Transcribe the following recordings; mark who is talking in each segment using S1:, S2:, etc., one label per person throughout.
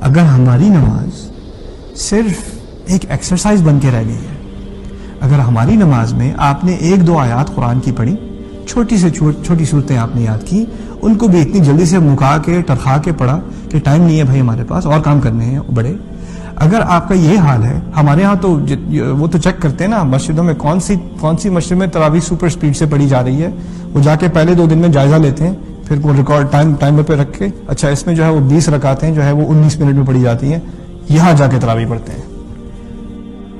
S1: اگر ہماری نماز صرف ایک ایکسرسائز بن کے رہ گئی ہے، اگر ہماری نماز میں آپ نے ایک دو آیات قرآن کی پڑھی، چھوٹی سے چھوٹی صورتیں آپ نے یاد کی، ان کو بھی اتنی جلدی سے مکا کے ٹرخا کے پڑھا کہ ٹائم نہیں ہے بھائی ہمارے پاس، اور کام کرنے ہیں بڑے۔ اگر آپ کا یہ حال ہے، ہمارے ہاں تو وہ تو چیک کرتے ہیں نا، مسجدوں میں کون سی کون سی مسجد میں تراوی سپر سپیڈ سے پڑھی جا رہی ہے؟ وہ جا کے پہلے دو دن میں جائزہ لیتے ہیں پھر وہ ریکارڈ ٹائم ٹائمر پہ رکھ کے اچھا اس میں جو ہے وہ بیس رکاتے ہیں جو ہے وہ انیس منٹ میں پڑھی جاتی ہیں۔ یہاں جا کے تراوی پڑھتے ہیں۔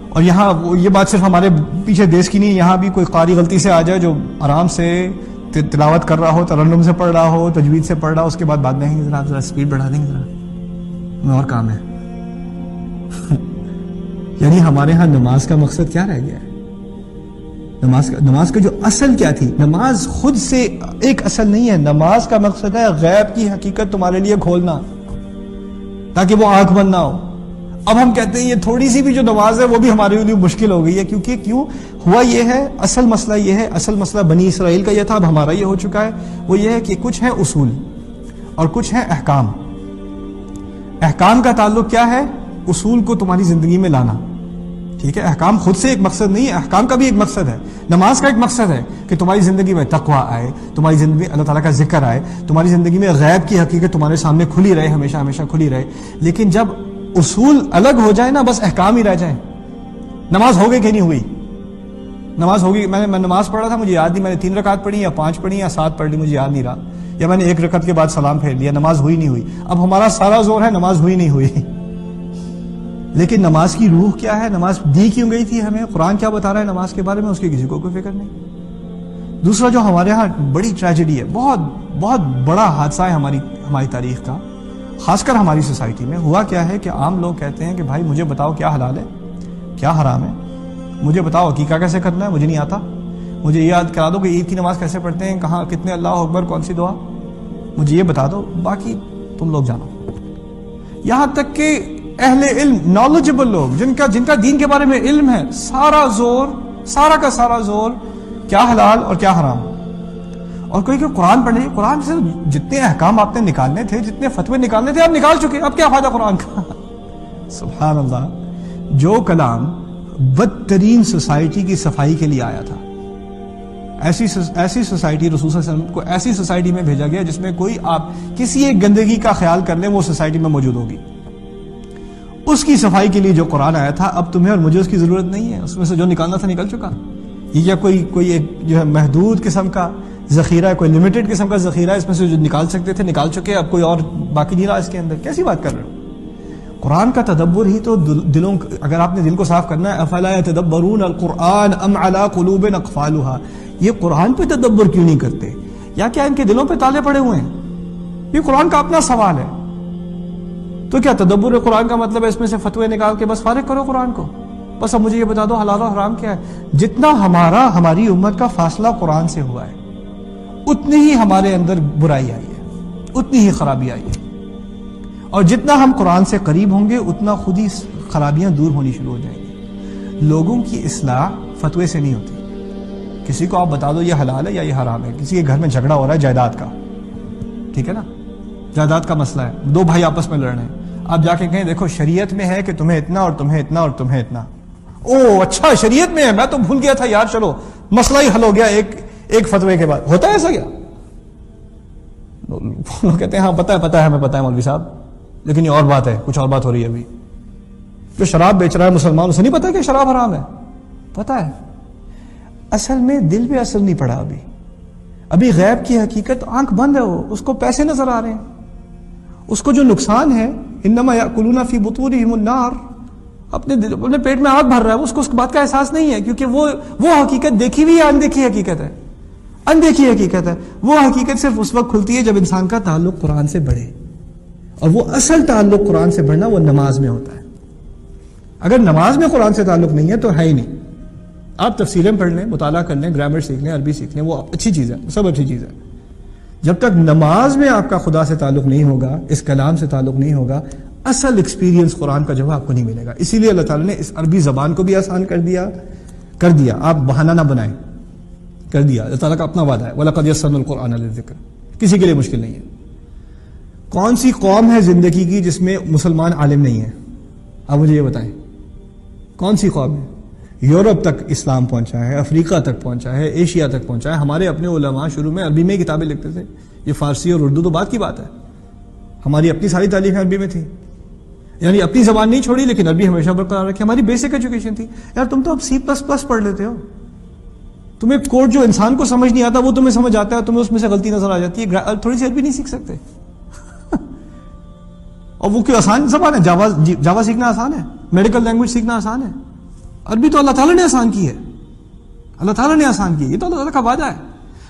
S1: اور یہاں یہ بات صرف ہمارے پیچھے دیش کی نہیں، یہاں بھی کوئی قاری غلطی سے آ جائے جو آرام سے تلاوت کر رہا ہو، ترنم سے پڑھ رہا ہو، تجوید سے پڑھ رہا ہو، اس کے بعد بعد میں ذرا ذرا اسپیڈ بڑھا دیں گے ذرا۔ اور کام ہے۔ یعنی ہمارے ہاں نماز کا مقصد کیا رہ گیا ہے؟ نماز کا نماز کا جو اصل کیا تھی؟ نماز خود سے ایک اصل نہیں ہے۔ نماز کا مقصد ہے غیب کی حقیقت تمہارے لیے کھولنا، تاکہ وہ آنکھ بند نہ ہو۔ اب ہم کہتے ہیں یہ تھوڑی سی بھی جو نماز ہے وہ بھی ہمارے لیے مشکل ہو گئی ہے۔ کیونکہ کیوں؟ ہوا یہ ہے، اصل مسئلہ یہ ہے، اصل مسئلہ بنی اسرائیل کا یہ تھا، اب ہمارا یہ ہو چکا ہے۔ وہ یہ ہے کہ کچھ ہیں اصول اور کچھ ہیں احکام۔ احکام کا تعلق کیا ہے؟ اصول کو تمہاری زندگی میں لانا۔ ٹھیک ہے؟ احکام خود سے ایک مقصد نہیں ہے، احکام کا بھی ایک مقصد ہے۔ نماز کا ایک مقصد ہے کہ تمہاری زندگی میں تقوی آئے، تمہاری زندگی میں اللہ تعالیٰ کا ذکر آئے، تمہاری زندگی میں غیب کی حقیقت تمہارے سامنے کھلی رہے، ہمیشہ ہمیشہ کھلی رہے۔ لیکن جب اصول الگ ہو جائے نا، بس احکام ہی رہ جائیں۔ نماز ہو گئی کہ نہیں ہوئی؟ نماز ہوگی، میں نے نماز پڑھا تھا، مجھے یاد نہیں، میں نے تین رکعت پڑھی یا پانچ پڑھی یا سات پڑھ لی مجھے یاد نہیں رہا۔ یا میں نے ایک رکعت کے بعد سلام پھیر لیا، نماز ہوئی نہیں ہوئی۔ اب ہمارا سارا زور ہے، نماز ہوئی نہیں ہوئی۔ لیکن نماز کی روح کیا ہے؟ نماز دی کیوں گئی تھی ہمیں؟ قرآن کیا بتا رہا ہے نماز کے بارے میں؟ اس کی کسی کو کوئی فکر نہیں۔ دوسرا جو ہمارے ہاں بڑی ٹریجڈی ہے، بہت بہت بڑا حادثہ ہے ہماری ہماری تاریخ کا۔ خاص کر ہماری سوسائٹی میں ہوا کیا ہے کہ عام لوگ کہتے ہیں کہ بھائی مجھے بتاؤ کیا حلال ہے، کیا حرام ہے۔ مجھے بتاؤ عقیقہ کیسے کرنا ہے، مجھے نہیں آتا۔ مجھے یہ یاد کرا دو کہ عید کی نماز کیسے پڑھتے ہیں، کہاں کتنے اللہ اکبر، کون سی دعا۔ مجھے یہ بتا دو، باقی تم لوگ جانو۔ یہاں تک کہ اہل علم نالجبل لوگ، جن کا جن کا دین کے بارے میں علم ہے، سارا زور، سارا کا سارا زور، کیا حلال اور کیا حرام؟ اور کوئی کہ قرآن پڑھنے، قرآن سے جتنے احکام آپ نے نکالنے تھے، جتنے فتوے نکالنے تھے، آپ نکال چکے، اب کیا فائدہ قرآن کا؟ سبحان اللہ، جو کلام بدترین سوسائٹی کی صفائی کے لیے آیا تھا۔ ایسی ایسی سوسائٹی رسول صلی اللہ علیہ وسلم کو ایسی سوسائٹی میں بھیجا گیا جس میں کوئی آپ کسی ایک گندگی کا خیال کر لیں، وہ سوسائٹی میں موجود ہوگی۔ اس کی صفائی کے لیے جو قرآن آیا تھا، اب تمہیں اور مجھے اس کی ضرورت نہیں ہے۔ اس میں سے جو نکالنا تھا نکل چکا۔ یہ کیا کوئی کوئی ایک جو ہے محدود قسم کا ذخیرہ ہے کوئی لمیٹڈ قسم کا ذخیرہ ہے اس میں سے جو نکال سکتے تھے، نکال چکے۔ اب کوئی اور باقی نہیں رہا اس کے اندر۔ کیسی بات کر رہے ہو؟ قرآن کا تدبر ہی تو دلوں اگر آپ نے دل کو صاف کرنا ہے، افلا تدبرون القرآن ام علی قلوب اقفالها؟ یہ قرآن پہ تدبر کیوں نہیں کرتے؟ یا کیا ان کے دلوں پہ تالے پڑے ہوئے ہیں؟ یہ قرآن کا اپنا سوال ہے۔ تو کیا تدبر قرآن کا مطلب ہے اس میں سے فتوے نکال کے بس فارغ کرو قرآن کو؟ بس اب مجھے یہ بتا دو، حلال و حرام کیا ہے؟ جتنا ہمارا، ہماری امت کا فاصلہ قرآن سے ہوا ہے، اتنی ہی ہمارے اندر برائی آئی ہے، اتنی ہی خرابی آئی ہے۔ اور جتنا ہم قرآن سے قریب ہوں گے، اتنا خود ہی خرابیاں دور ہونی شروع ہو جائیں گی۔ لوگوں کی اصلاح فتوے سے نہیں ہوتی۔ کسی کو آپ بتا دو یہ حلال ہے یا یہ حرام ہے، کسی کے گھر میں جھگڑا ہو رہا ہے جائیداد کا۔ ٹھیک ہے نا؟ جائیداد کا مسئلہ ہے۔ دو بھائی آپس میں لڑ رہے ہیں۔ آپ جا کے کہیں دیکھو شریعت میں ہے کہ تمہیں اتنا اور تمہیں اتنا اور تمہیں اتنا۔ او اچھا شریعت میں ہے، میں تو بھول گیا تھا، یار چلو، مسئلہ ہی حل ہو گیا ایک ایک فتوے کے بعد۔ ہوتا ہے ایسا کیا؟ لوگ کہتے ہیں ہاں پتا ہے پتا ہے، ہمیں پتا ہے، مولوی صاحب۔ لیکن یہ اور بات ہے، کچھ اور بات ہو رہی ہے ابھی۔ جو شراب بیچ رہا ہے مسلمان، اسے نہیں پتا کہ شراب حرام ہے؟ پتا ہے۔ اصل میں دل پہ اثر نہیں پڑا ابھی۔ ابھی غیب کی حقیقت آنکھ بند ہے، وہ، اس کو پیسے نظر آ رہے ہیں۔ اس کو جو نقصان ہے انما یاکلون فی بطورہم النار۔ اپنے اپنے پیٹ میں آگ بھر رہا ہے اس کو اس بات کا احساس نہیں ہے، کیونکہ وہ وہ حقیقت دیکھی ہوئی ہے، اندیکھی حقیقت ہے۔ اندیکھی حقیقت ہے۔ وہ حقیقت صرف اس وقت کھلتی ہے جب انسان کا تعلق قرآن سے بڑھے۔ اور وہ اصل تعلق قرآن سے بڑھنا وہ نماز میں ہوتا ہے۔ اگر نماز میں قرآن سے تعلق نہیں ہے تو ہے ہی نہیں۔ آپ تفصیلیں پڑھ لیں، مطالعہ کر لیں، گرامر سیکھ لیں، عربی سیکھ لیں، وہ اچھی چیز ہے، سب اچھی چیز ہے۔ جب تک نماز میں آپ کا خدا سے تعلق نہیں ہوگا، اس کلام سے تعلق نہیں ہوگا، اصل ایکسپیرینس قرآن کا جو آپ کو نہیں ملے گا۔ اسی لیے اللہ تعالیٰ نے اس عربی زبان کو بھی آسان کر دیا کر دیا۔ آپ بہانہ نہ بنائیں، کر دیا۔ اللہ تعالیٰ کا اپنا وعدہ ہے۔ وَلَقَدْ يَسَّرْنَا الْقُرْآنَ لِلذِّكْرِ۔ کسی کے لیے مشکل نہیں ہے۔ کون سی قوم ہے زندگی کی جس میں مسلمان عالم نہیں ہے؟ آپ مجھے یہ بتائیں، کون سی قوم ہے؟ یورپ تک اسلام پہنچا ہے، افریقہ تک پہنچا ہے، ایشیا تک پہنچا ہے، ہمارے اپنے علماء شروع میں عربی میں کتابیں لکھتے تھے۔ یہ فارسی اور اردو تو بات کی بات ہے۔ ہماری اپنی ساری تعلیمیں عربی میں تھی یعنی اپنی زبان نہیں چھوڑی، لیکن عربی ہمیشہ برقرار رکھی۔ ہماری بیسک ایجوکیشن تھی۔ یار تم تو اب سی پلس پلس پڑھ لیتے ہو۔ تمہیں کوڈ جو انسان کو سمجھ نہیں آتا، وہ تمہیں سمجھ آتا ہے، تمہیں اس میں سے غلطی نظر آ جاتی ہے۔ تھوڑی سی عربی نہیں سیکھ سکتے۔ اور وہ کیوں آسان زبان ہے؟ جاوا جاوا سیکھنا آسان ہے۔ میڈیکل لینگویج سیکھنا آسان ہے۔ عربی تو اللہ تعالیٰ نے آسان کی ہے۔ اللہ تعالیٰ نے آسان کی یہ تو اللہ تعالیٰ کا وعدہ ہے۔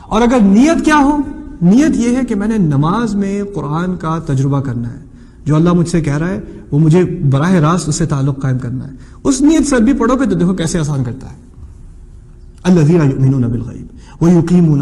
S1: اور اگر نیت کیا ہو؟ نیت یہ ہے کہ میں نے نماز میں قرآن کا تجربہ کرنا ہے۔ جو اللہ مجھ سے کہہ رہا ہے، وہ مجھے براہ راست اس سے تعلق قائم کرنا ہے۔ اس نیت سے عربی پڑھو گے تو دیکھو کیسے آسان کرتا ہے۔ اللہ بالغیب وہ یقین